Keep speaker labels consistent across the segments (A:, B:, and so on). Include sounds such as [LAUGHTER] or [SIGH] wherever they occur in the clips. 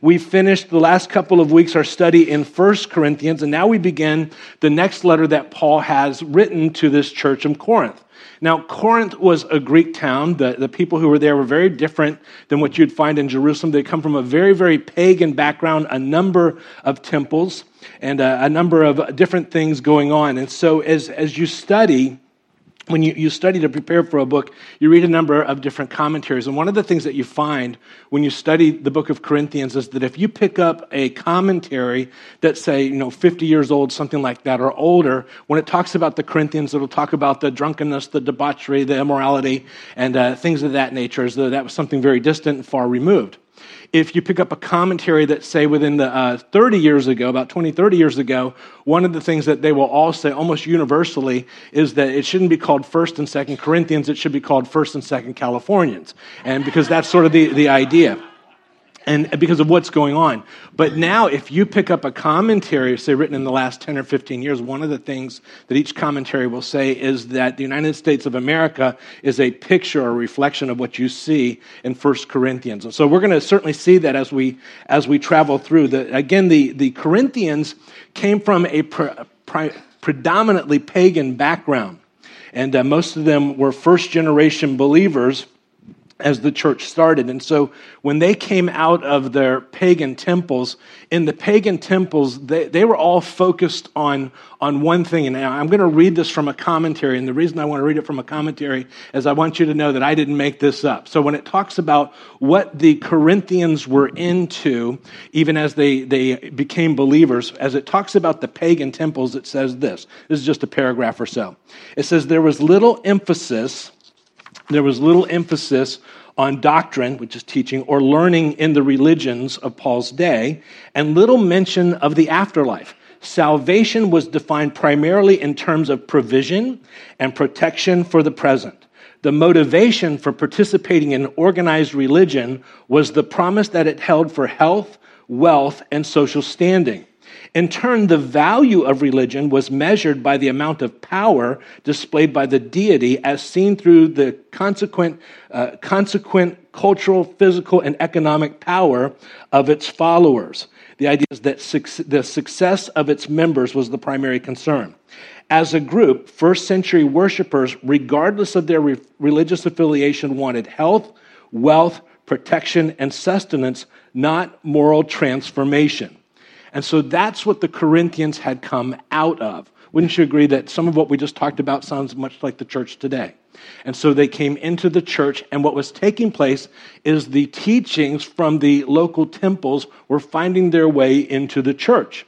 A: We finished the last couple of weeks our study in First Corinthians, and now we begin the next letter that Paul has written to this church in Corinth. Now, Corinth was a Greek town. The, the people who were there were very different than what you'd find in Jerusalem. They come from a very, very pagan background, a number of temples, and a, a number of different things going on. And so, as, as you study, when you, you study to prepare for a book, you read a number of different commentaries. And one of the things that you find when you study the book of Corinthians is that if you pick up a commentary that's, say, you know, 50 years old, something like that, or older, when it talks about the Corinthians, it'll talk about the drunkenness, the debauchery, the immorality, and uh, things of that nature, as though that was something very distant and far removed if you pick up a commentary that say within the uh, 30 years ago about 20 30 years ago one of the things that they will all say almost universally is that it shouldn't be called first and second corinthians it should be called first and second californians. And because that's sort of the, the idea and because of what's going on. But now, if you pick up a commentary, say written in the last 10 or 15 years, one of the things that each commentary will say is that the United States of America is a picture or reflection of what you see in 1 Corinthians. And so we're going to certainly see that as we, as we travel through. The, again, the, the Corinthians came from a pre, pre, predominantly pagan background. And uh, most of them were first generation believers as the church started. And so when they came out of their pagan temples, in the pagan temples, they, they were all focused on, on one thing. And I'm going to read this from a commentary. And the reason I want to read it from a commentary is I want you to know that I didn't make this up. So when it talks about what the Corinthians were into, even as they, they became believers, as it talks about the pagan temples, it says this. This is just a paragraph or so. It says, There was little emphasis there was little emphasis on doctrine, which is teaching, or learning in the religions of Paul's day, and little mention of the afterlife. Salvation was defined primarily in terms of provision and protection for the present. The motivation for participating in organized religion was the promise that it held for health, wealth, and social standing. In turn, the value of religion was measured by the amount of power displayed by the deity as seen through the consequent, uh, consequent cultural, physical, and economic power of its followers. The idea is that su- the success of its members was the primary concern. As a group, first century worshippers, regardless of their re- religious affiliation, wanted health, wealth, protection, and sustenance, not moral transformation. And so that's what the Corinthians had come out of. Wouldn't you agree that some of what we just talked about sounds much like the church today? And so they came into the church, and what was taking place is the teachings from the local temples were finding their way into the church.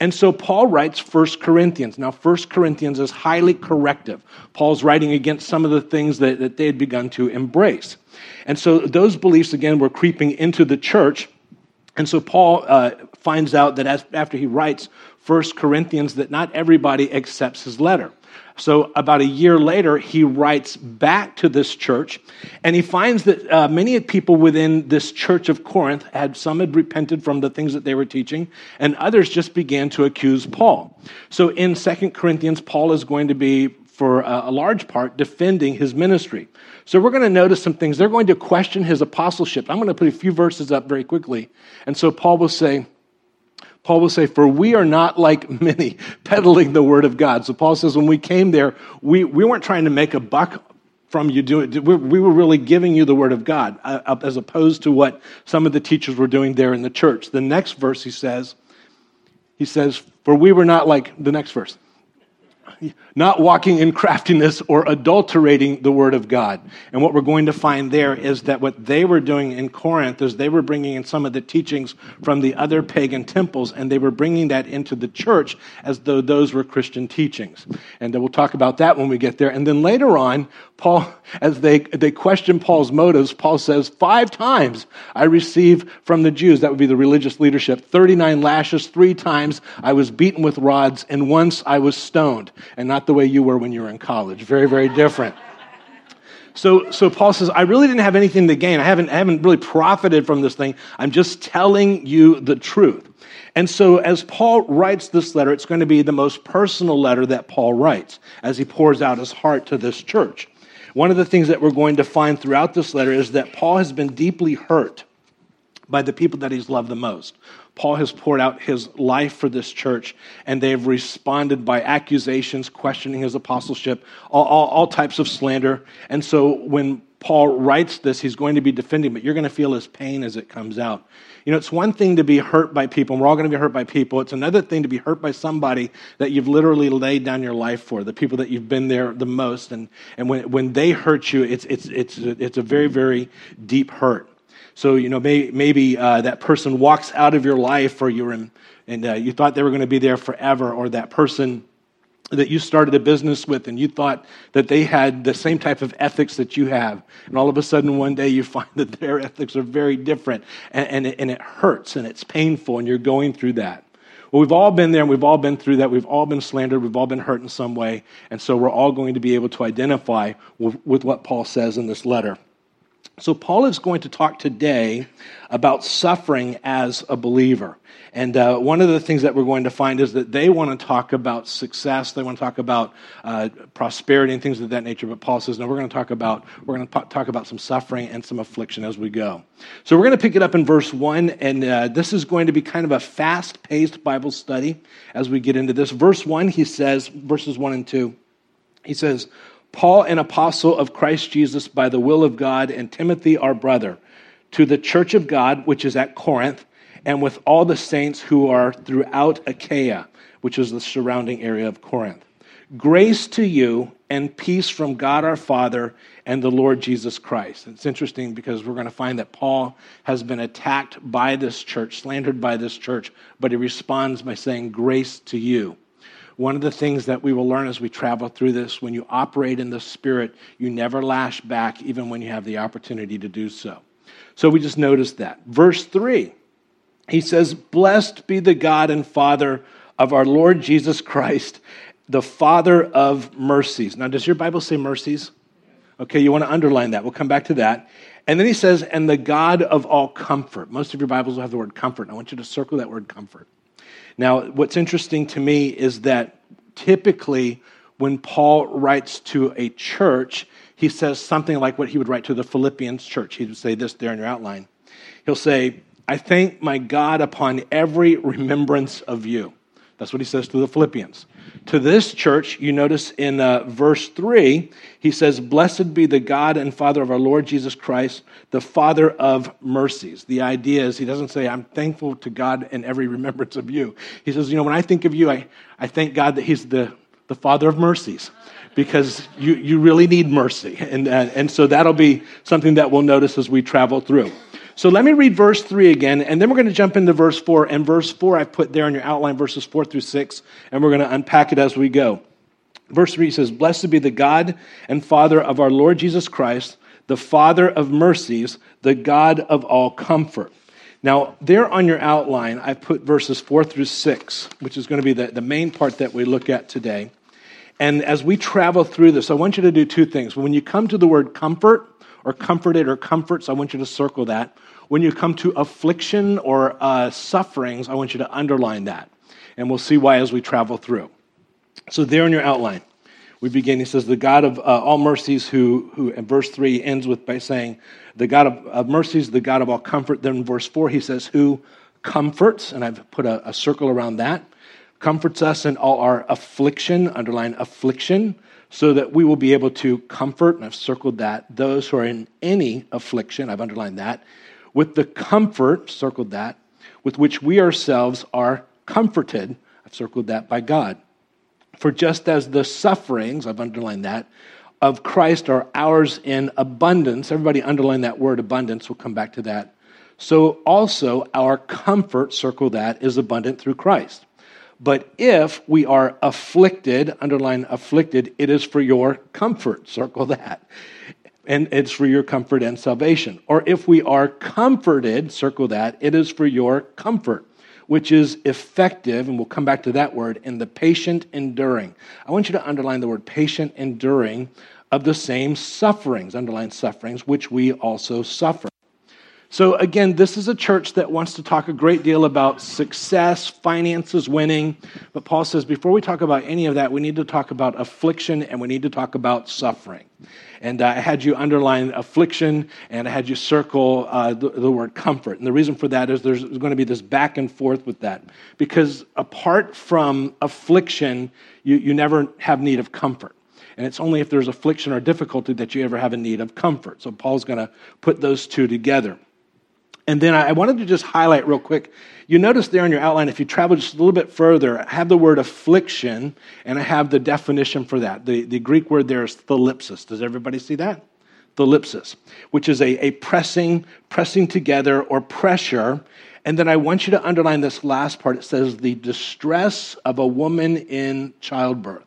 A: And so Paul writes First Corinthians. Now, First Corinthians is highly corrective. Paul's writing against some of the things that, that they had begun to embrace. And so those beliefs, again, were creeping into the church. And so Paul uh, finds out that as, after he writes First Corinthians, that not everybody accepts his letter. So, about a year later, he writes back to this church, and he finds that uh, many people within this church of Corinth had some had repented from the things that they were teaching, and others just began to accuse Paul. So, in Second Corinthians, Paul is going to be, for a large part, defending his ministry. So, we're going to notice some things. They're going to question his apostleship. I'm going to put a few verses up very quickly. And so, Paul will say, Paul will say, For we are not like many [LAUGHS] peddling the word of God. So Paul says, when we came there, we, we weren't trying to make a buck from you doing it. We were really giving you the word of God, uh, as opposed to what some of the teachers were doing there in the church. The next verse he says, he says, For we were not like the next verse not walking in craftiness or adulterating the word of God. And what we're going to find there is that what they were doing in Corinth is they were bringing in some of the teachings from the other pagan temples and they were bringing that into the church as though those were Christian teachings. And we'll talk about that when we get there. And then later on, Paul, as they, they question Paul's motives, Paul says, Five times I received from the Jews, that would be the religious leadership, 39 lashes, three times I was beaten with rods, and once I was stoned. And not the way you were when you were in college. Very, very different. So, so Paul says, I really didn't have anything to gain. I haven't, I haven't really profited from this thing. I'm just telling you the truth. And so, as Paul writes this letter, it's going to be the most personal letter that Paul writes as he pours out his heart to this church. One of the things that we're going to find throughout this letter is that Paul has been deeply hurt by the people that he's loved the most. Paul has poured out his life for this church, and they have responded by accusations, questioning his apostleship, all, all, all types of slander. And so when Paul writes this, he's going to be defending, but you're going to feel his pain as it comes out. You know, it's one thing to be hurt by people, and we're all going to be hurt by people. It's another thing to be hurt by somebody that you've literally laid down your life for, the people that you've been there the most. And, and when, when they hurt you, it's, it's, it's, it's a very, very deep hurt. So, you know, may, maybe uh, that person walks out of your life or you're in, and uh, you thought they were going to be there forever, or that person that you started a business with and you thought that they had the same type of ethics that you have. And all of a sudden, one day you [LAUGHS] find that their ethics are very different and, and, it, and it hurts and it's painful and you're going through that. Well, we've all been there and we've all been through that. We've all been slandered. We've all been hurt in some way. And so we're all going to be able to identify with, with what Paul says in this letter. So, Paul is going to talk today about suffering as a believer. And uh, one of the things that we're going to find is that they want to talk about success, they want to talk about uh, prosperity and things of that nature. But Paul says, no, we're going to talk about we're going to talk about some suffering and some affliction as we go. So we're going to pick it up in verse one, and uh, this is going to be kind of a fast-paced Bible study as we get into this. Verse one, he says, verses one and two, he says. Paul, an apostle of Christ Jesus by the will of God, and Timothy, our brother, to the church of God, which is at Corinth, and with all the saints who are throughout Achaia, which is the surrounding area of Corinth. Grace to you and peace from God our Father and the Lord Jesus Christ. It's interesting because we're going to find that Paul has been attacked by this church, slandered by this church, but he responds by saying, Grace to you. One of the things that we will learn as we travel through this when you operate in the Spirit, you never lash back, even when you have the opportunity to do so. So we just noticed that. Verse 3, he says, Blessed be the God and Father of our Lord Jesus Christ, the Father of mercies. Now, does your Bible say mercies? Okay, you want to underline that. We'll come back to that. And then he says, and the God of all comfort. Most of your Bibles will have the word comfort. I want you to circle that word comfort. Now, what's interesting to me is that typically when Paul writes to a church, he says something like what he would write to the Philippians church. He would say this there in your outline. He'll say, I thank my God upon every remembrance of you. That's what he says to the Philippians. To this church, you notice in uh, verse 3, he says, Blessed be the God and Father of our Lord Jesus Christ, the Father of mercies. The idea is, he doesn't say, I'm thankful to God in every [LAUGHS] remembrance of you. He says, You know, when I think of you, I, I thank God that he's the, the Father of mercies because you, you really need mercy. And, uh, and so that'll be something that we'll notice as we travel through. So let me read verse 3 again, and then we're going to jump into verse 4. And verse 4, I've put there in your outline, verses 4 through 6, and we're going to unpack it as we go. Verse 3 says, Blessed be the God and Father of our Lord Jesus Christ, the Father of mercies, the God of all comfort. Now, there on your outline, I put verses 4 through 6, which is going to be the, the main part that we look at today. And as we travel through this, I want you to do two things. When you come to the word comfort, or comforted or comforts, I want you to circle that. When you come to affliction or uh, sufferings, I want you to underline that. And we'll see why as we travel through. So, there in your outline, we begin. He says, The God of uh, all mercies, who, who, in verse 3 ends with by saying, The God of, of mercies, the God of all comfort. Then in verse 4, he says, Who comforts, and I've put a, a circle around that, comforts us in all our affliction, underline affliction, so that we will be able to comfort, and I've circled that, those who are in any affliction, I've underlined that, with the comfort, circled that, with which we ourselves are comforted. I've circled that by God. For just as the sufferings, I've underlined that, of Christ are ours in abundance, everybody underline that word abundance, we'll come back to that. So also our comfort, circle that, is abundant through Christ. But if we are afflicted, underline afflicted, it is for your comfort, circle that and it's for your comfort and salvation. Or if we are comforted, circle that, it is for your comfort, which is effective, and we'll come back to that word, in the patient enduring. I want you to underline the word patient enduring of the same sufferings, underline sufferings, which we also suffer. So, again, this is a church that wants to talk a great deal about success, finances, winning. But Paul says before we talk about any of that, we need to talk about affliction and we need to talk about suffering. And uh, I had you underline affliction and I had you circle uh, the, the, word comfort. And the reason for that is there's going to be this back and forth with that. Because apart from affliction, you, you never have need of comfort. And it's only if there's affliction or difficulty that you ever have a need of comfort. So Paul's going to put those two together. And then I wanted to just highlight real quick. You notice there in your outline, if you travel just a little bit further, I have the word affliction, and I have the definition for that. The, the Greek word there is thalipsis. Does everybody see that? Thalipsis, which is a, a pressing, pressing together or pressure. And then I want you to underline this last part. It says, the distress of a woman in childbirth.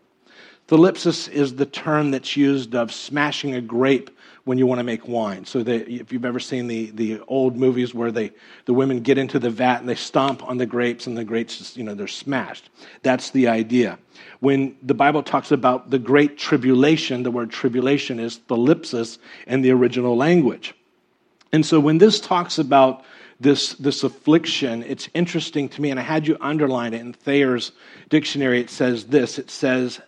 A: Thalipsis is the term that's used of smashing a grape when you want to make wine. So that if you've ever seen the, the old movies where they, the women get into the vat and they stomp on the grapes and the grapes, just, you know, they're smashed. That's the idea. When the Bible talks about the great tribulation, the word tribulation is thalipsis in the original language. And so when this talks about this, this affliction, it's interesting to me, and I had you underline it in Thayer's dictionary. It says this it says,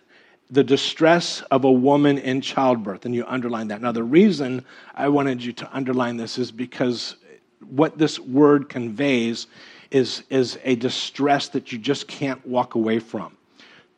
A: the distress of a woman in childbirth, and you underline that. Now, the reason I wanted you to underline this is because what this word conveys is, is a distress that you just can't walk away from.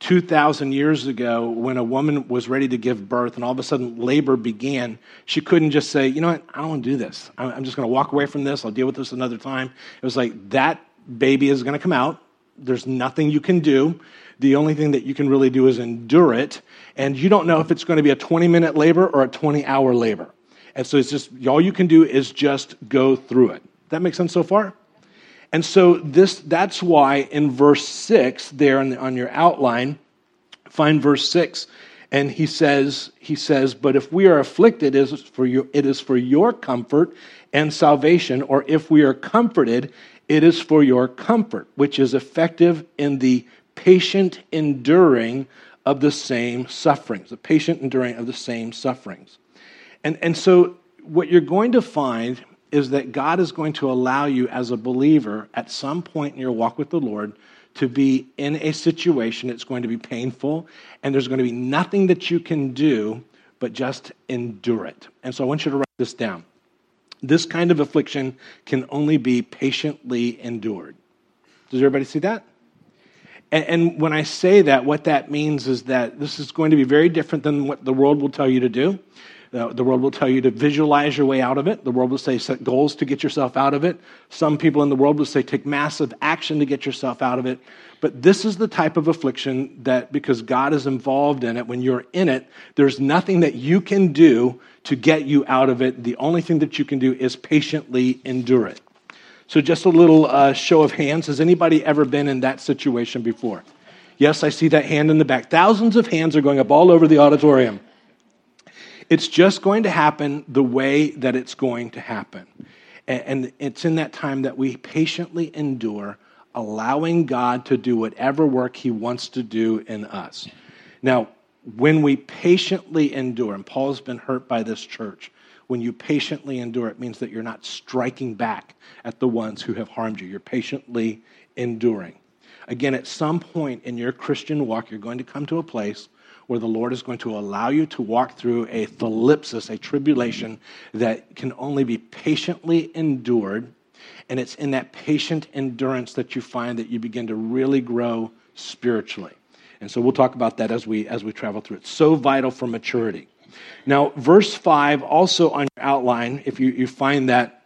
A: 2,000 years ago, when a woman was ready to give birth and all of a sudden labor began, she couldn't just say, You know what? I don't want to do this. I'm just going to walk away from this. I'll deal with this another time. It was like that baby is going to come out. There's nothing you can do. The only thing that you can really do is endure it. And you don't know if it's going to be a 20 minute labor or a 20 hour labor. And so it's just, all you can do is just go through it. That makes sense so far? And so this, that's why in verse 6, there on, the, on your outline, find verse 6, and he says, he says, but if we are afflicted, it is for you, it is for your comfort and salvation, or if we are comforted, it is for your comfort, which is effective in the patient enduring of the same sufferings, the patient enduring of the same sufferings. And, and so, what you're going to find is that God is going to allow you as a believer at some point in your walk with the Lord to be in a situation that's going to be painful, and there's going to be nothing that you can do but just endure it. And so, I want you to write this down. This kind of affliction can only be patiently endured. Does everybody see that? And, and, when I say that, what that means is that this is going to be very different than what the world will tell you to do. Uh, the world will tell you to visualize your way out of it. The world will say set goals to get yourself out of it. Some people in the world will say take massive action to get yourself out of it. But this is the type of affliction that, because God is involved in it, when you're in it, there's nothing that you can do to get you out of it. The only thing that you can do is patiently endure it. So, just a little uh, show of hands. Has anybody ever been in that situation before? Yes, I see that hand in the back. Thousands of hands are going up all over the auditorium. It's just going to happen the way that it's going to happen. And it's in that time that we patiently endure, allowing God to do whatever work He wants to do in us. Now, when we patiently endure, and Paul's been hurt by this church, when you patiently endure, it means that you're not striking back at the ones who have harmed you. You're patiently enduring. Again, at some point in your Christian walk, you're going to come to a place where the Lord is going to allow you to walk through a thalipsis, a tribulation that can only be patiently endured. And it's in that patient endurance that you find that you begin to really grow spiritually. And so we'll talk about that as we as we travel through it. So vital for maturity. Now, verse 5, also on your outline, if you, you find that,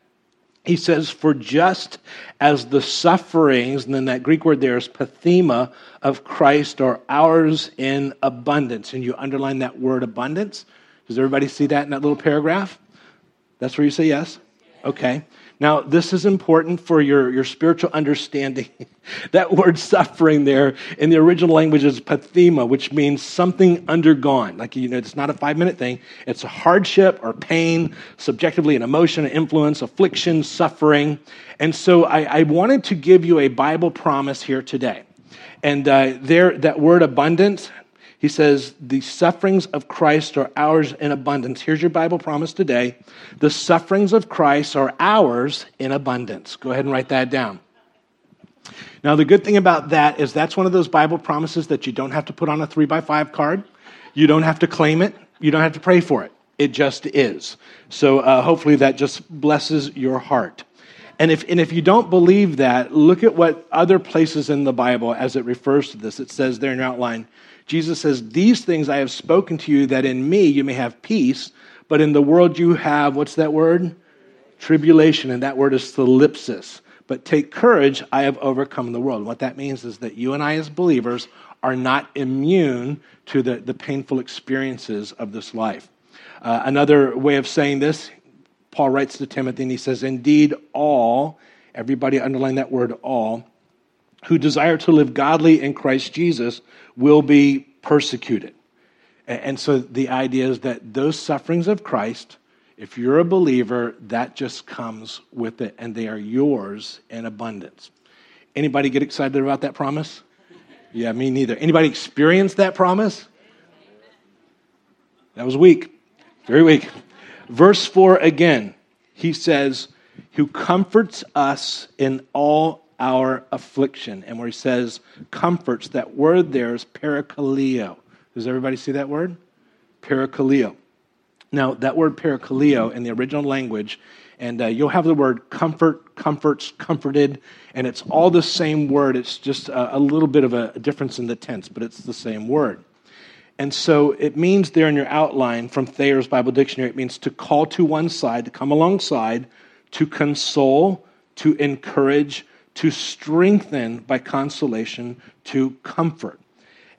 A: he says, For just as the sufferings, and then that Greek word there is pathema, of Christ are ours in abundance. And you underline that word abundance. Does everybody see that in that little paragraph? That's where you say yes? Okay. Now, this is important for your, your spiritual understanding. [LAUGHS] that word suffering there in the original language is pathema, which means something undergone. Like, you know, it's not a five minute thing. It's a hardship or pain, subjectively an emotion, an influence, affliction, suffering. And so I, I wanted to give you a Bible promise here today. And uh, there, that word abundance, He says, The sufferings of Christ are ours in abundance. Here's your Bible promise today. The sufferings of Christ are ours in abundance. Go ahead and write that down. Now, the good thing about that is that's one of those Bible promises that you don't have to put on a three by five card. You don't have to claim it. You don't have to pray for it. It just is. So uh, hopefully that just blesses your heart. And if, and if you don't believe that, look at what other places in the Bible as it refers to this. It says there in your outline, Jesus says, These things I have spoken to you, that in me you may have peace, but in the world you have, what's that word? Tribulation, and that word is thlipsis. But take courage, I have overcome the world. What that means is that you and I, as believers, are not immune to the, the painful experiences of this life. Uh, another way of saying this, Paul writes to Timothy and he says, Indeed, all, everybody underline that word all, who desire to live godly in Christ Jesus will be persecuted. And so the idea is that those sufferings of Christ, if you're a believer, that just comes with it, and they are yours in abundance. Anybody get excited about that promise? Yeah, me neither. Anybody experience that promise? That was weak. Very weak. Verse 4 again, he says, Who comforts us in all our affliction. And where he says comforts, that word there is parakaleo. Does everybody see that word? Parakaleo. Now, that word parakaleo in the original language, and uh, you'll have the word comfort, comforts, comforted, and it's all the same word. It's just a, a little bit of a difference in the tense, but it's the same word. And so it means there in your outline from Thayer's Bible Dictionary, it means to call to one side, to come alongside, to console, to encourage, to strengthen by consolation, to comfort.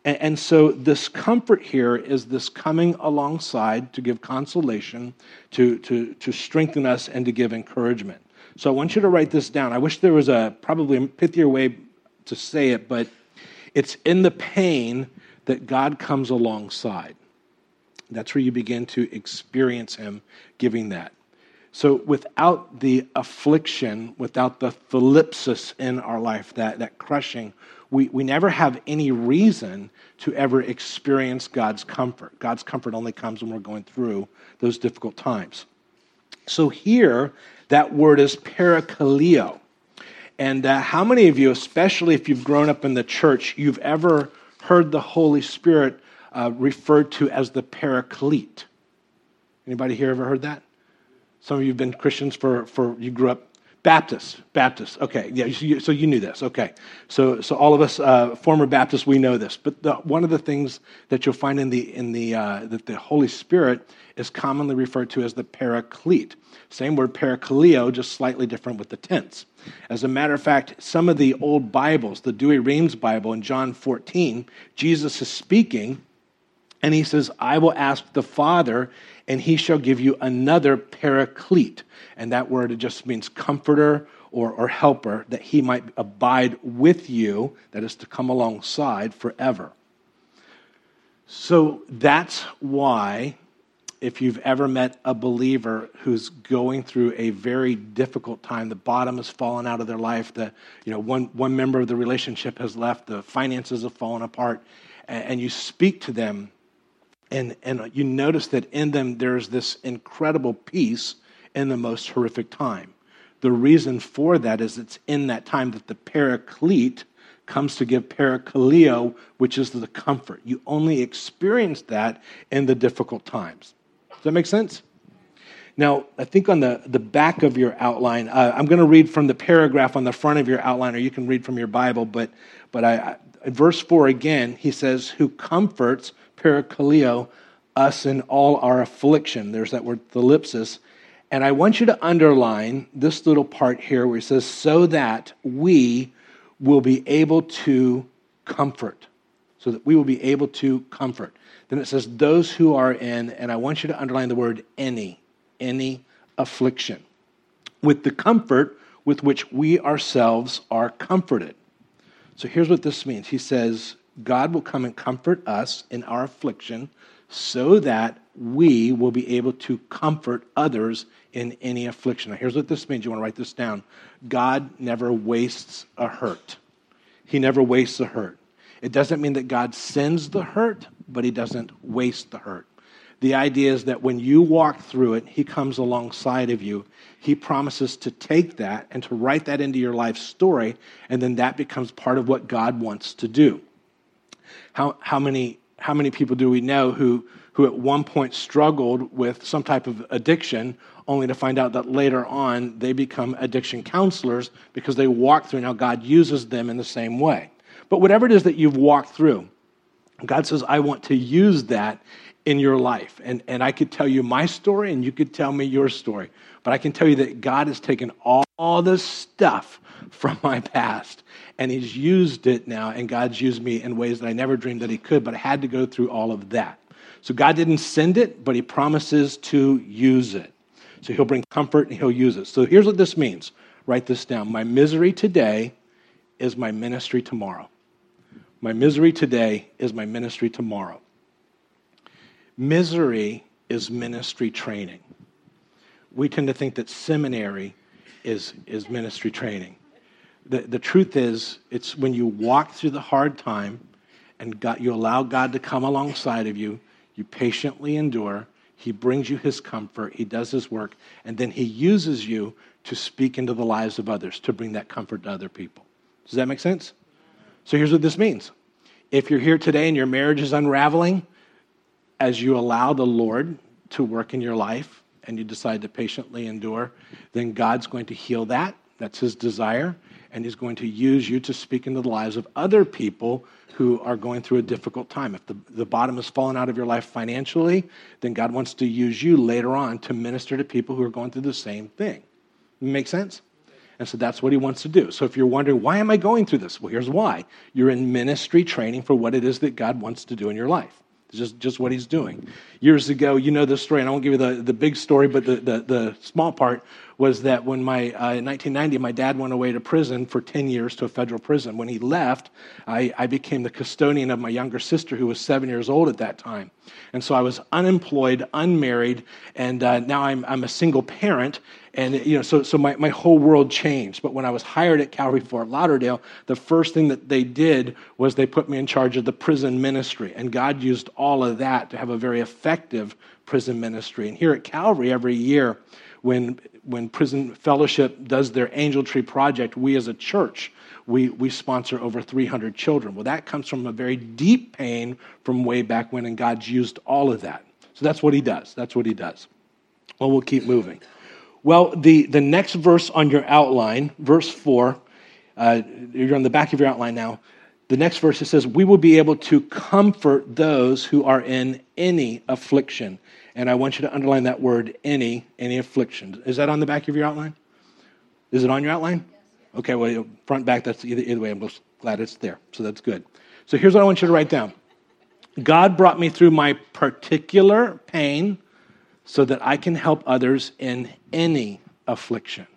A: And, and, so, this comfort here is this coming alongside to give consolation, to, to, to strengthen us, and to give encouragement. So, I want you to write this down. I wish there was a probably a pithier way to say it, but it's in the pain that God comes alongside. That's where you begin to experience Him giving that. So without the affliction, without the thlipsis in our life, that, that crushing, we, we never have any reason to ever experience God's comfort. God's comfort only comes when we're going through those difficult times. So here, that word is parakaleo. And uh, how many of you, especially if you've grown up in the church, you've ever heard the Holy Spirit uh, referred to as the paraclete? Anybody here ever heard that? Some of you have been Christians for, for you grew up Baptists. Baptists. Okay. Yeah. So you, so you knew this. Okay. So so all of us uh, former Baptists we know this. But the, one of the things that you'll find in the in the uh, that the Holy Spirit is commonly referred to as the Paraclete. Same word parakaleo, just slightly different with the tense. As a matter of fact, some of the old Bibles, the Douay-Rheims Bible in John 14, Jesus is speaking, and he says, "I will ask the Father." And he shall give you another paraclete. And that word just means comforter or, or helper, that he might abide with you, that is to come alongside forever. So that's why, if you've ever met a believer who's going through a very difficult time, the bottom has fallen out of their life, the, you know, one, one member of the relationship has left, the finances have fallen apart, and, and you speak to them and, and you notice that in them there's this incredible peace in the most horrific time. The reason for that is it's in that time that the paraclete comes to give parakaleo, which is the comfort. You only experience that in the difficult times. Does that make sense? Now, I think on the, the back of your outline, uh, I'm going to read from the paragraph on the front of your outline, or you can read from your Bible, but, but I, I, verse 4 again, he says, Who comforts parakaleo, us in all our affliction. There's that word thlipsis. And I want you to underline this little part here where it says, so that we will be able to comfort. So that we will be able to comfort. Then it says, those who are in, and I want you to underline the word any, any affliction, with the comfort with which we ourselves are comforted. So here's what this means. He says, God will come and comfort us in our affliction so that we will be able to comfort others in any affliction. Now, here's what this means. You want to write this down. God never wastes a hurt, He never wastes a hurt. It doesn't mean that God sends the hurt, but he doesn't waste the hurt. The idea is that when you walk through it, he comes alongside of you. He promises to take that and to write that into your life story, and then that becomes part of what God wants to do. How, how, many, how many people do we know who, who at one point struggled with some type of addiction, only to find out that later on they become addiction counselors because they walk through, now God uses them in the same way. But whatever it is that you've walked through, God says, I want to use that in your life. And, and I could tell you my story and you could tell me your story. But I can tell you that God has taken all, all this stuff from my past and He's used it now. And God's used me in ways that I never dreamed that He could, but I had to go through all of that. So God didn't send it, but He promises to use it. So He'll bring comfort and He'll use it. So here's what this means write this down. My misery today is my ministry tomorrow. My misery today is my ministry tomorrow. Misery is ministry training. We tend to think that seminary is, is ministry training. The, the truth is, it's when you walk through the hard time and you allow God to come alongside of you, you patiently endure, He brings you His comfort, He does His work, and then He uses you to speak into the lives of others, to bring that comfort to other people. Does that make sense? So here's what this means. If you're here today and your marriage is unraveling, as you allow the Lord to work in your life and you decide to patiently endure, then God's going to heal that. That's his desire. And he's going to use you to speak into the lives of other people who are going through a difficult time. If the, the bottom has fallen out of your life financially, then God wants to use you later on to minister to people who are going through the same thing. Make sense? And so that's what he wants to do. So if you're wondering, why am I going through this? Well, here's why. You're in ministry training for what it is that God wants to do in your life. Just, just what he's doing. Years ago, you know this story, and I won't give you the, the big story, but the, the, the small part was that when my, uh, in 1990, my dad went away to prison for 10 years to a federal prison. When he left, I, I became the custodian of my younger sister, who was seven years old at that time. And so I was unemployed, unmarried, and uh, now I'm, I'm a single parent. And, you know, so, so my, my whole world changed. But when I was hired at Calvary Fort Lauderdale, the first thing that they did was they put me in charge of the prison ministry. And God used all of that to have a very effective prison ministry. And here at Calvary, every year, when, when Prison Fellowship does their Angel Tree project, we as a church, we, we sponsor over 300 children. Well, that comes from a very deep pain from way back when, and God's used all of that. So that's what He does. That's what He does. Well, we'll keep moving. Well, the, the next verse on your outline, verse 4, uh, you're on the back of your outline now. The next verse it says, We will be able to comfort those who are in any affliction. And I want you to underline that word, any, any affliction. Is that on the back of your outline? Is it on your outline? Okay, well, front, back, that's either, either way. I'm just glad it's there. So that's good. So here's what I want you to write down God brought me through my particular pain so that I can help others in any affliction.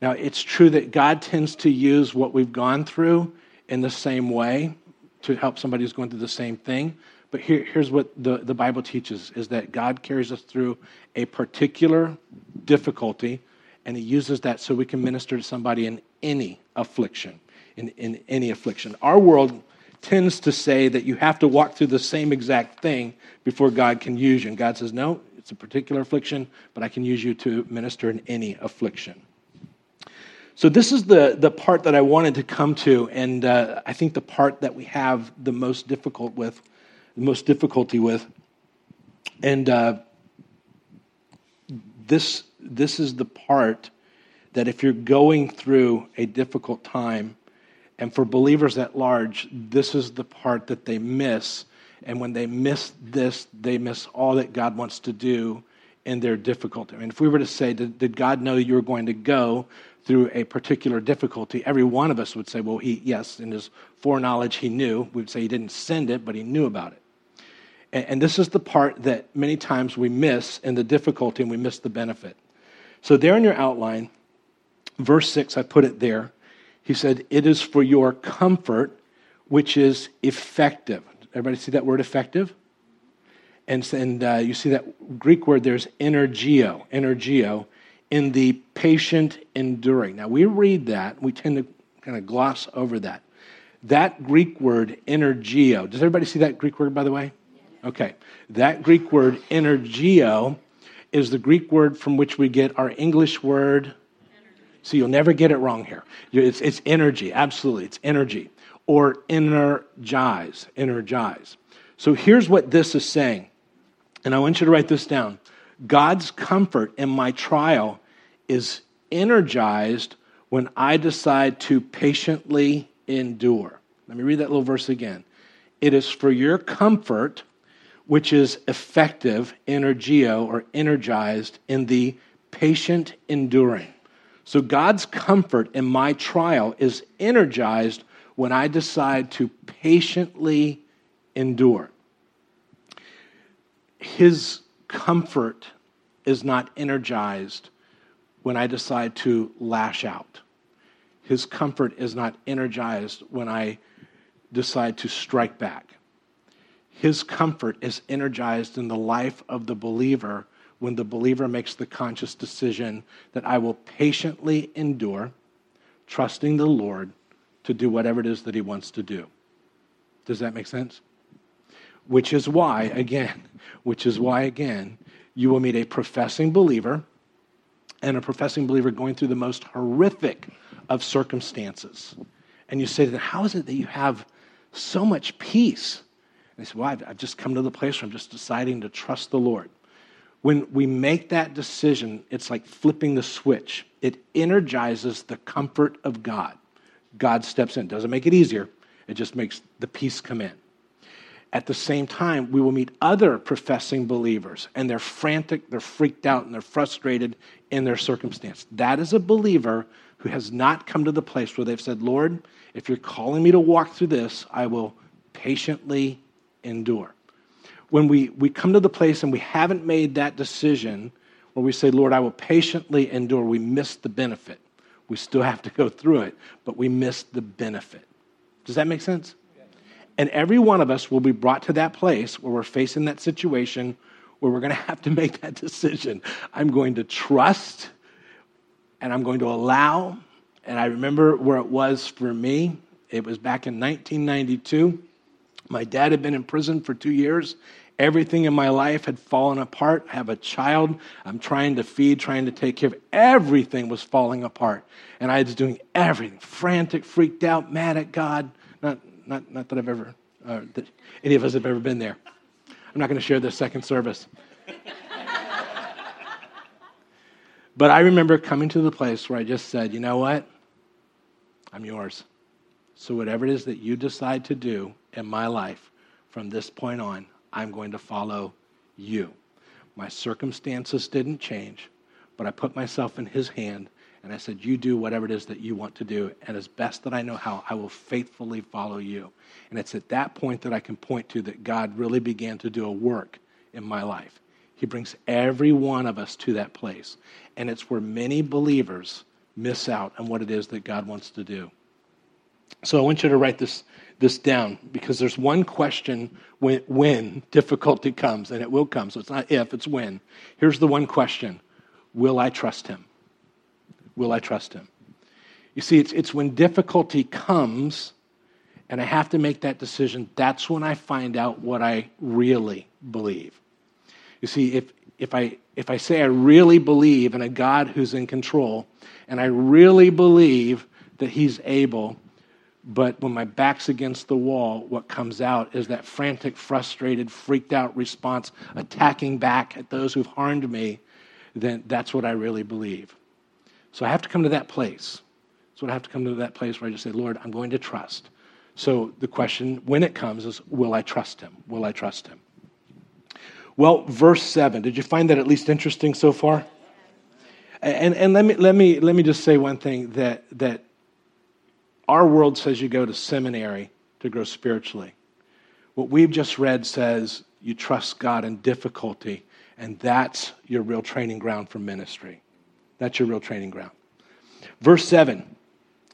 A: Now, it's true that God tends to use what we've gone through in the same way to help somebody who's going through the same thing. But here, here's what the, the Bible teaches is that God carries us through a particular difficulty, and He uses that so we can minister to somebody in any affliction. In, in any affliction. Our world tends to say that you have to walk through the same exact thing before God can use you. And God says, no, it's a particular affliction, but I can use you to minister in any affliction. So, this is the, the part that I wanted to come to, and uh, I think the part that we have the most difficult with the most difficulty with. And uh, this, this is the part that if you're going through a difficult time, and for believers at large, this is the part that they miss. And when they miss this, they miss all that God wants to do in their difficulty. I mean, if we were to say, did, did God know you were going to go through a particular difficulty? Every one of us would say, well, he, yes, in his foreknowledge, he knew. We would say he didn't send it, but he knew about it. And this is the part that many times we miss in the difficulty and we miss the benefit. So, there in your outline, verse 6, I put it there. He said, It is for your comfort, which is effective. Everybody see that word effective? And, and uh, you see that Greek word there's energio, energio, in the patient enduring. Now, we read that, we tend to kind of gloss over that. That Greek word, energio, does everybody see that Greek word, by the way? Okay. That Greek word, energio, is the Greek word from which we get our English word. So you'll never get it wrong here. It's, it's energy, absolutely. It's energy. Or energize, energize. So here's what this is saying. And I want you to write this down. God's comfort in my trial is energized when I decide to patiently endure. Let me read that little verse again. It is for your comfort, which is effective, energio, or energized in the patient enduring. So God's comfort in my trial is energized when I decide to patiently endure. His comfort is not energized when I decide to lash out. His comfort is not energized when I decide to strike back. His comfort is energized in the life of the believer when the believer makes the conscious decision that I will patiently endure, trusting the Lord to do whatever it is that He wants to do. Does that make sense? Which is why, again, [LAUGHS] which is why, again, you will meet a professing believer and a professing believer going through the most horrific of circumstances. And you say to them, How is it that you have so much peace? And they say, Well, I've, I've just come to the place where I'm just deciding to trust the Lord. When we make that decision, it's like flipping the switch. It energizes the comfort of God. God steps in. Doesn't make it easier, it just makes the peace come in. At the same time, we will meet other professing believers, and they're frantic, they're freaked out, and they're frustrated in their circumstance. That is a believer who has not come to the place where they've said, Lord, if you're calling me to walk through this, I will patiently endure. When we, we come to the place and we haven't made that decision where we say, Lord, I will patiently endure, we miss the benefit. We still have to go through it, but we miss the benefit. Does that make sense? And every one of us will be brought to that place where we're facing that situation where we're going [LAUGHS] to have to make that decision. I'm going to trust and I'm going to allow. And I remember where it was for me. It was back in 1992. My dad had been in prison for two years. Everything in my life had fallen apart. I have a child I'm trying to feed, trying to take care of. Everything was falling apart. And I was doing everything frantic, freaked out, mad at God. Not, not, not that I've ever, uh, that any of us have ever been there. I'm not going to share this second service. [LAUGHS] but I remember coming to the place where I just said, you know what? I'm yours. So, whatever it is that you decide to do in my life from this point on, I'm going to follow you. My circumstances didn't change, but I put myself in his hand and I said, You do whatever it is that you want to do. And as best that I know how, I will faithfully follow you. And it's at that point that I can point to that God really began to do a work in my life. He brings every one of us to that place. And it's where many believers miss out on what it is that God wants to do. So I want you to write this, this down because there's one question when, when difficulty comes, and it will come. So it's not if, it's when. Here's the one question Will I trust him? Will I trust him? You see, it's, it's when difficulty comes and I have to make that decision, that's when I find out what I really believe. You see, if, if, I, if I say I really believe in a God who's in control, and I really believe that He's able, but when my back's against the wall, what comes out is that frantic, frustrated, freaked out response, attacking back at those who've harmed me, then that's what I really believe. So I have to come to that place. So I have to come to that place where I just say, Lord, I'm going to trust. So the question, when it comes, is will I trust him? Will I trust him? Well, verse 7, did you find that at least interesting so far? And, and let, me, let, me, let me just say one thing that, that our world says you go to seminary to grow spiritually. What we've just read says you trust God in difficulty, and that's your real training ground for ministry. That's your real training ground. Verse 7,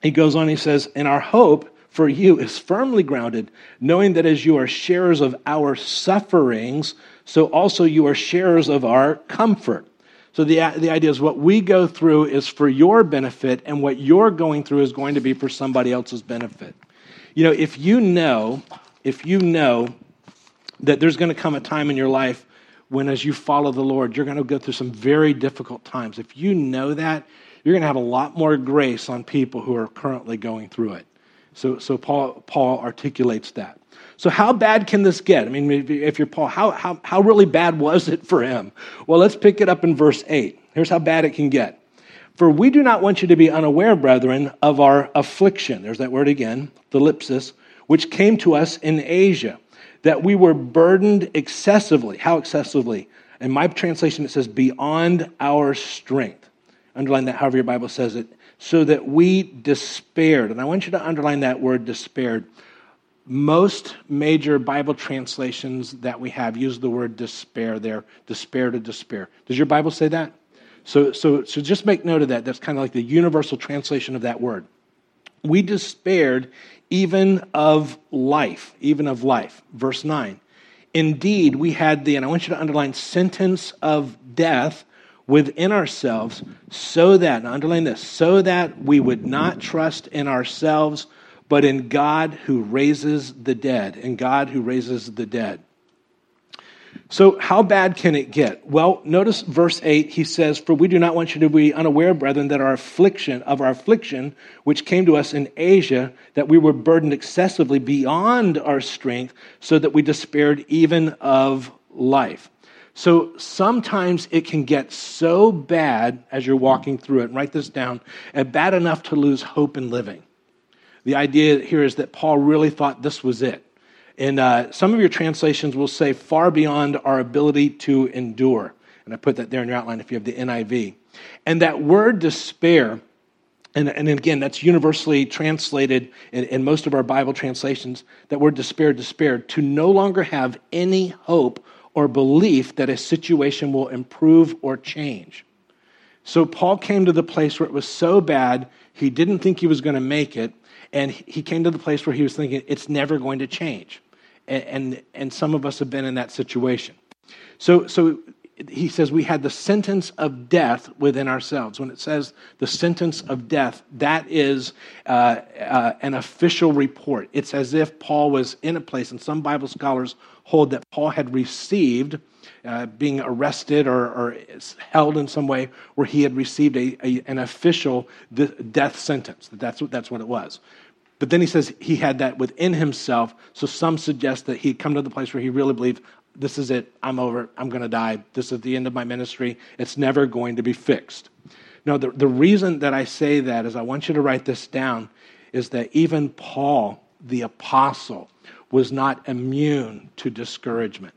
A: he goes on, he says, And our hope for you is firmly grounded, knowing that as you are sharers of our sufferings, so also you are sharers of our comfort. So the, the idea is what we go through is for your benefit, and what you're going through is going to be for somebody else's benefit. You know, if you know, if you know that there's going to come a time in your life when, as you follow the Lord, you're going to go through some very difficult times. If you know that, you're going to have a lot more grace on people who are currently going through it. So, so Paul, Paul articulates that. So, how bad can this get? I mean, if you're Paul, how, how, how really bad was it for him? Well, let's pick it up in verse 8. Here's how bad it can get. For we do not want you to be unaware, brethren, of our affliction. There's that word again, thlipsis, which came to us in Asia, that we were burdened excessively. How excessively? In my translation, it says, beyond our strength. Underline that however your Bible says it. So that we despaired. And I want you to underline that word despaired most major Bible translations that we have use the word despair there, despair to despair. Does your Bible say that? So, so, so just make note of that. That's kind of like the universal translation of that word. We despaired even of life, even of life. Verse 9. Indeed, we had the, and I want you to underline, sentence of death within ourselves, so that, now underline this, so that we would not trust in ourselves but in God who raises the dead, in God who raises the dead. So, how bad can it get? Well, notice verse 8, he says, For we do not want you to be unaware, brethren, that our affliction, of our affliction, which came to us in Asia, that we were burdened excessively beyond our strength, so that we despaired even of life. So sometimes it can get so bad as you're walking through it, write this down, bad enough to lose hope in living. The idea here is that Paul really thought this was it. And uh, some of your translations will say far beyond our ability to endure. And I put that there in your outline if you have the NIV. And that word despair, and, and again, that's universally translated in, in most of our Bible translations, that word despair, despair, to no longer have any hope or belief that a situation will improve or change. So Paul came to the place where it was so bad, he didn't think he was going to make it, and he came to the place where he was thinking, it's never going to change. And, and, and some of us have been in that situation. So, so he says we had the sentence of death within ourselves. When it says the sentence of death, that is uh, uh, an official report. It's as if Paul was in a place, and some Bible scholars hold that Paul had received, uh, being arrested or, or, held in some way, where he had received a, a, an official death sentence. That's what, that's what it was. But then he says he had that within himself. So some suggest that he'd come to the place where he really believed, this is it, I'm over, I'm going to die, this is the end of my ministry, it's never going to be fixed. Now, the, the reason that I say that is I want you to write this down is that even Paul, the apostle, was not immune to discouragement.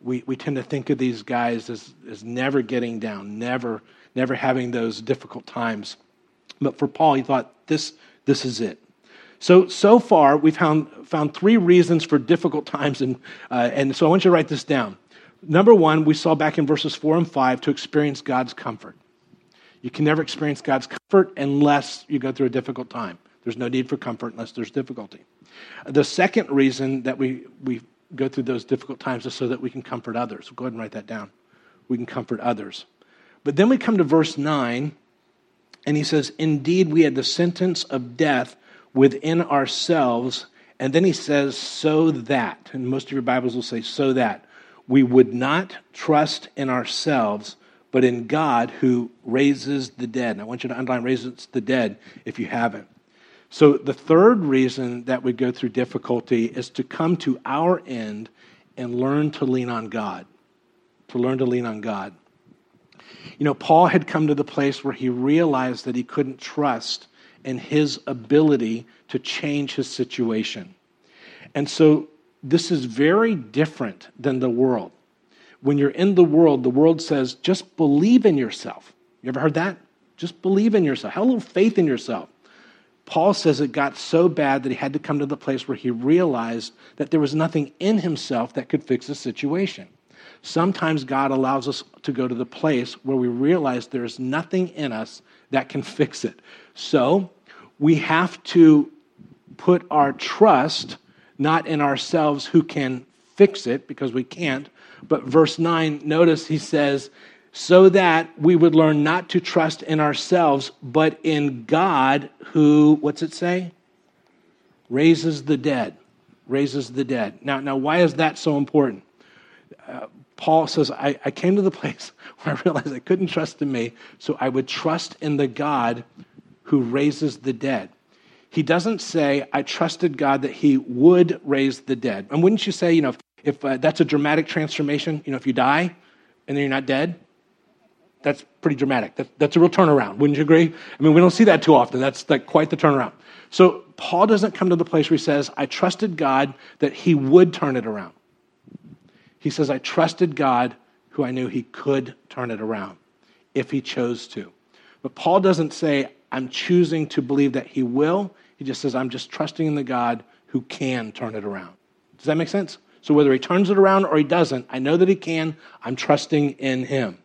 A: We, we tend to think of these guys as, as never getting down, never, never having those difficult times. But for Paul, he thought this this is it. So, so far, we've found, found three reasons for difficult times, and, uh, and so I want you to write this down. Number one, we saw back in verses four and five to experience God's comfort. You can never experience God's comfort unless you go through a difficult time. There's no need for comfort unless there's difficulty. The second reason that we, we go through those difficult times is so that we can comfort others. Go ahead and write that down. We can comfort others. But then we come to verse 9, and he says, Indeed, we had the sentence of death within ourselves. And then he says, So that, and most of your Bibles will say, So that we would not trust in ourselves, but in God who raises the dead. And I want you to underline raises the dead if you haven't. So the third reason that we go through difficulty is to come to our end and learn to lean on God. To learn to lean on God. You know, Paul had come to the place where he realized that he couldn't trust in his ability to change his situation. And so this is very different than the world. When you're in the world, the world says, just believe in yourself. You ever heard that? Just believe in yourself. Have a little faith in yourself. Paul says it got so bad that he had to come to the place where he realized that there was nothing in himself that could fix the situation. Sometimes God allows us to go to the place where we realize there's nothing in us that can fix it. So we have to put our trust not in ourselves who can fix it, because we can't. But verse 9, notice he says, so that we would learn not to trust in ourselves, but in God who, what's it say? Raises the dead. Raises the dead. Now, now why is that so important? Uh, Paul says, I, I came to the [LAUGHS] place where I realized I couldn't trust in me, so I would trust in the God who raises the dead. He doesn't say, I trusted God that he would raise the dead. And wouldn't you say, you know, if, if uh, that's a dramatic transformation, you know, if you die and then you're not dead, that's pretty dramatic. That, that's a real turnaround. Wouldn't you agree? I mean, we don't see that too often. That's like quite the turnaround. So Paul doesn't come to the place where he says, I trusted God that he would turn it around. He says, I trusted God who I knew he could turn it around if he chose to. But Paul doesn't say, I'm choosing to believe that he will. He just says, I'm just trusting in the God who can turn it around. Does that make sense? So whether he turns it around or he doesn't, I know that he can. I'm trusting in him.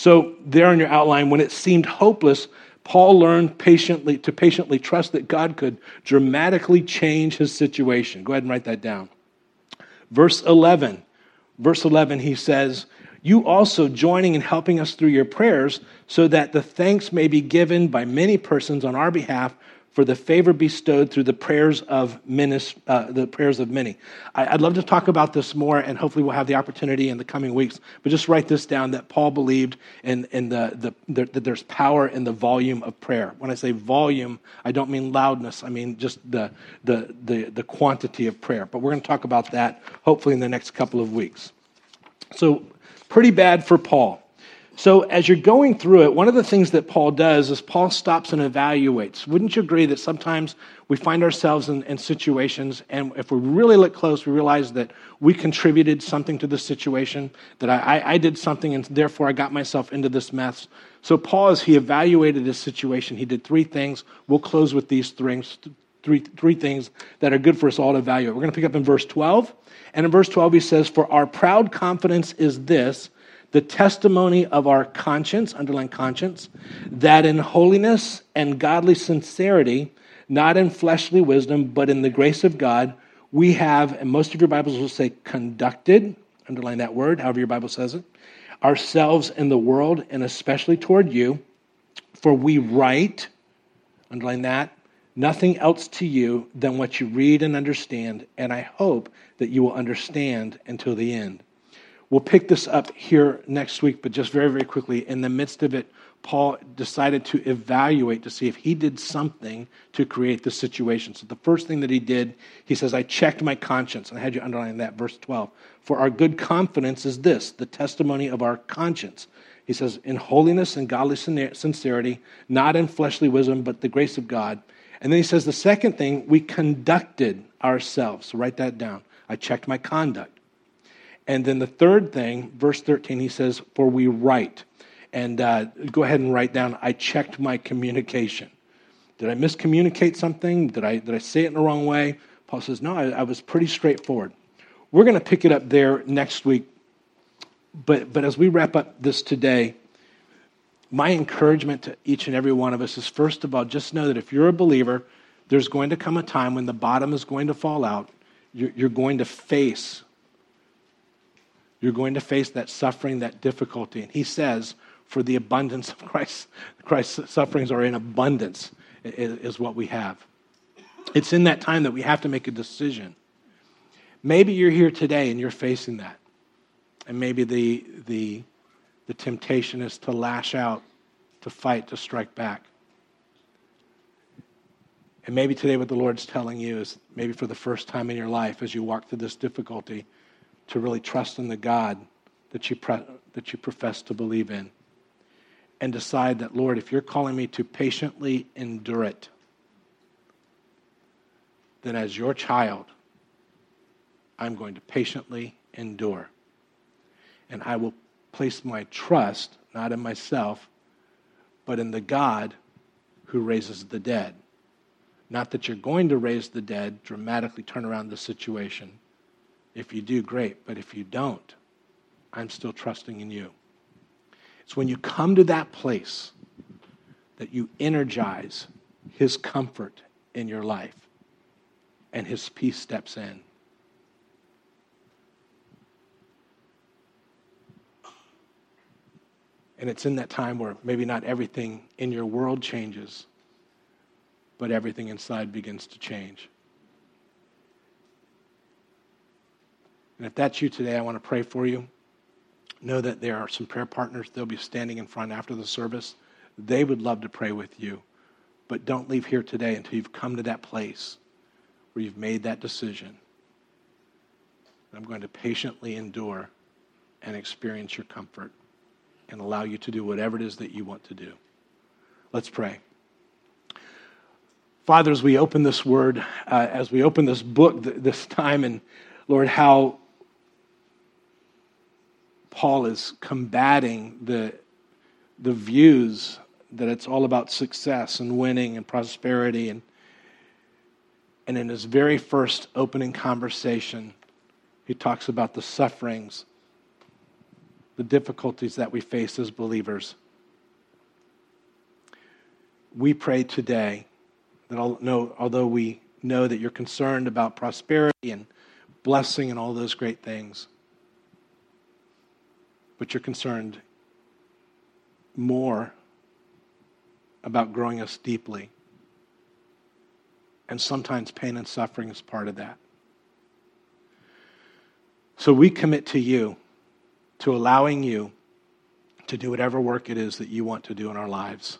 A: So there in your outline, when it seemed hopeless, Paul learned patiently to patiently trust that God could dramatically change his situation. Go ahead and write that down. Verse 11. Verse 11, he says, you also joining and helping us through your prayers, so that the thanks may be given by many persons on our behalf for the favor bestowed through the prayers of minis, uh, the prayers of many. I, would love to talk about this more, and hopefully we'll have the opportunity in the coming weeks. But just write this down: that Paul believed in, in the, the, the, that there's power in the volume of prayer. When I say volume, I don't mean loudness. I mean just the the the, the quantity of prayer. But we're going to talk about that hopefully in the next couple of weeks. So Pretty bad for Paul. So, as you're going through it, one of the things that Paul does is Paul stops and evaluates. Wouldn't you agree that sometimes we find ourselves in, in, situations, and if we really look close, we realize that we contributed something to the situation, that I, I, did something, and therefore I got myself into this mess. So, Paul, as he evaluated his situation, he did three things. We'll close with these three, three things that are good for us all to evaluate. We're going to pick up in verse 12. And in verse 12, he says, For our proud confidence is this, the testimony of our conscience, underline conscience, that in holiness and godly sincerity, not in fleshly wisdom, but in the grace of God, we have, and most of your Bibles will say conducted, underline that word, however your Bible says it, ourselves in the world, and especially toward you. For we write, underline that, nothing else to you than what you read and understand, and I hope that you will understand until the end. We'll pick this up here next week, but just very, very quickly, in the midst of it, Paul decided to evaluate to see if he did something to create the situation. So the first thing that he did, he says, I checked my conscience. And I had you underline that, verse 12. For our good confidence is this, the testimony of our conscience. He says, in holiness and godly sincerity, not in fleshly wisdom, but the grace of God. And then he says the second thing, we conducted ourselves. So write that down. I checked my conduct. And then the third thing, verse 13, he says, For we write. And uh, go ahead and write down, I checked my communication. Did I miscommunicate something? Did I, did I say it in the wrong way? Paul says, No, I, I was pretty straightforward. We're going to pick it up there next week. But, but as we wrap up this today, my encouragement to each and every one of us is first of all, just know that if you're a believer, there's going to come a time when the bottom is going to fall out. You're, you're going to face you're going to face that suffering, that difficulty. And he says, for the abundance of Christ, Christ's sufferings are in abundance, is what we have. It's in that time that we have to make a decision. Maybe you're here today and you're facing that. And maybe the, the, the temptation is to lash out, to fight, to strike back. And maybe today, what the Lord's telling you is maybe for the first time in your life, as you walk through this difficulty, to really trust in the God that you, pre- that you profess to believe in. And decide that, Lord, if you're calling me to patiently endure it, then as your child, I'm going to patiently endure. And I will place my trust not in myself, but in the God who raises the dead. Not that you're going to raise the dead, dramatically turn around the situation, if you do, great. But if you don't, I'm still trusting in you. It's when you come to that place that you energize His comfort in your life and His peace steps in. And it's in that time where maybe not everything in your world changes, but everything inside begins to change. And if that's you today, I want to pray for you. Know that there are some prayer partners. They'll be standing in front after the service. They would love to pray with you. But don't leave here today until you've come to that place where you've made that decision. I'm going to patiently endure and experience your comfort and allow you to do whatever it is that you want to do. Let's pray. Father, as we open this word, uh, as we open this book th- this time, and Lord, how Paul is combating the, the views that it's all about success and winning and prosperity. And, and in his very first opening conversation, he talks about the sufferings, the difficulties that we face as believers. We pray today that although we know that you're concerned about prosperity and blessing and all those great things, but you're concerned more about growing us deeply. And sometimes pain and suffering is part of that. So we commit to you, to allowing you to do whatever work it is that you want to do in our lives.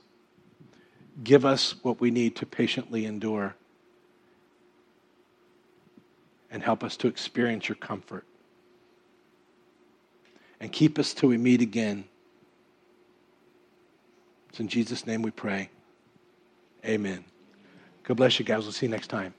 A: Give us what we need to patiently endure and help us to experience your comfort and keep us till we meet again. It's in Jesus' name we pray. Amen. God bless you guys. We'll see you next time.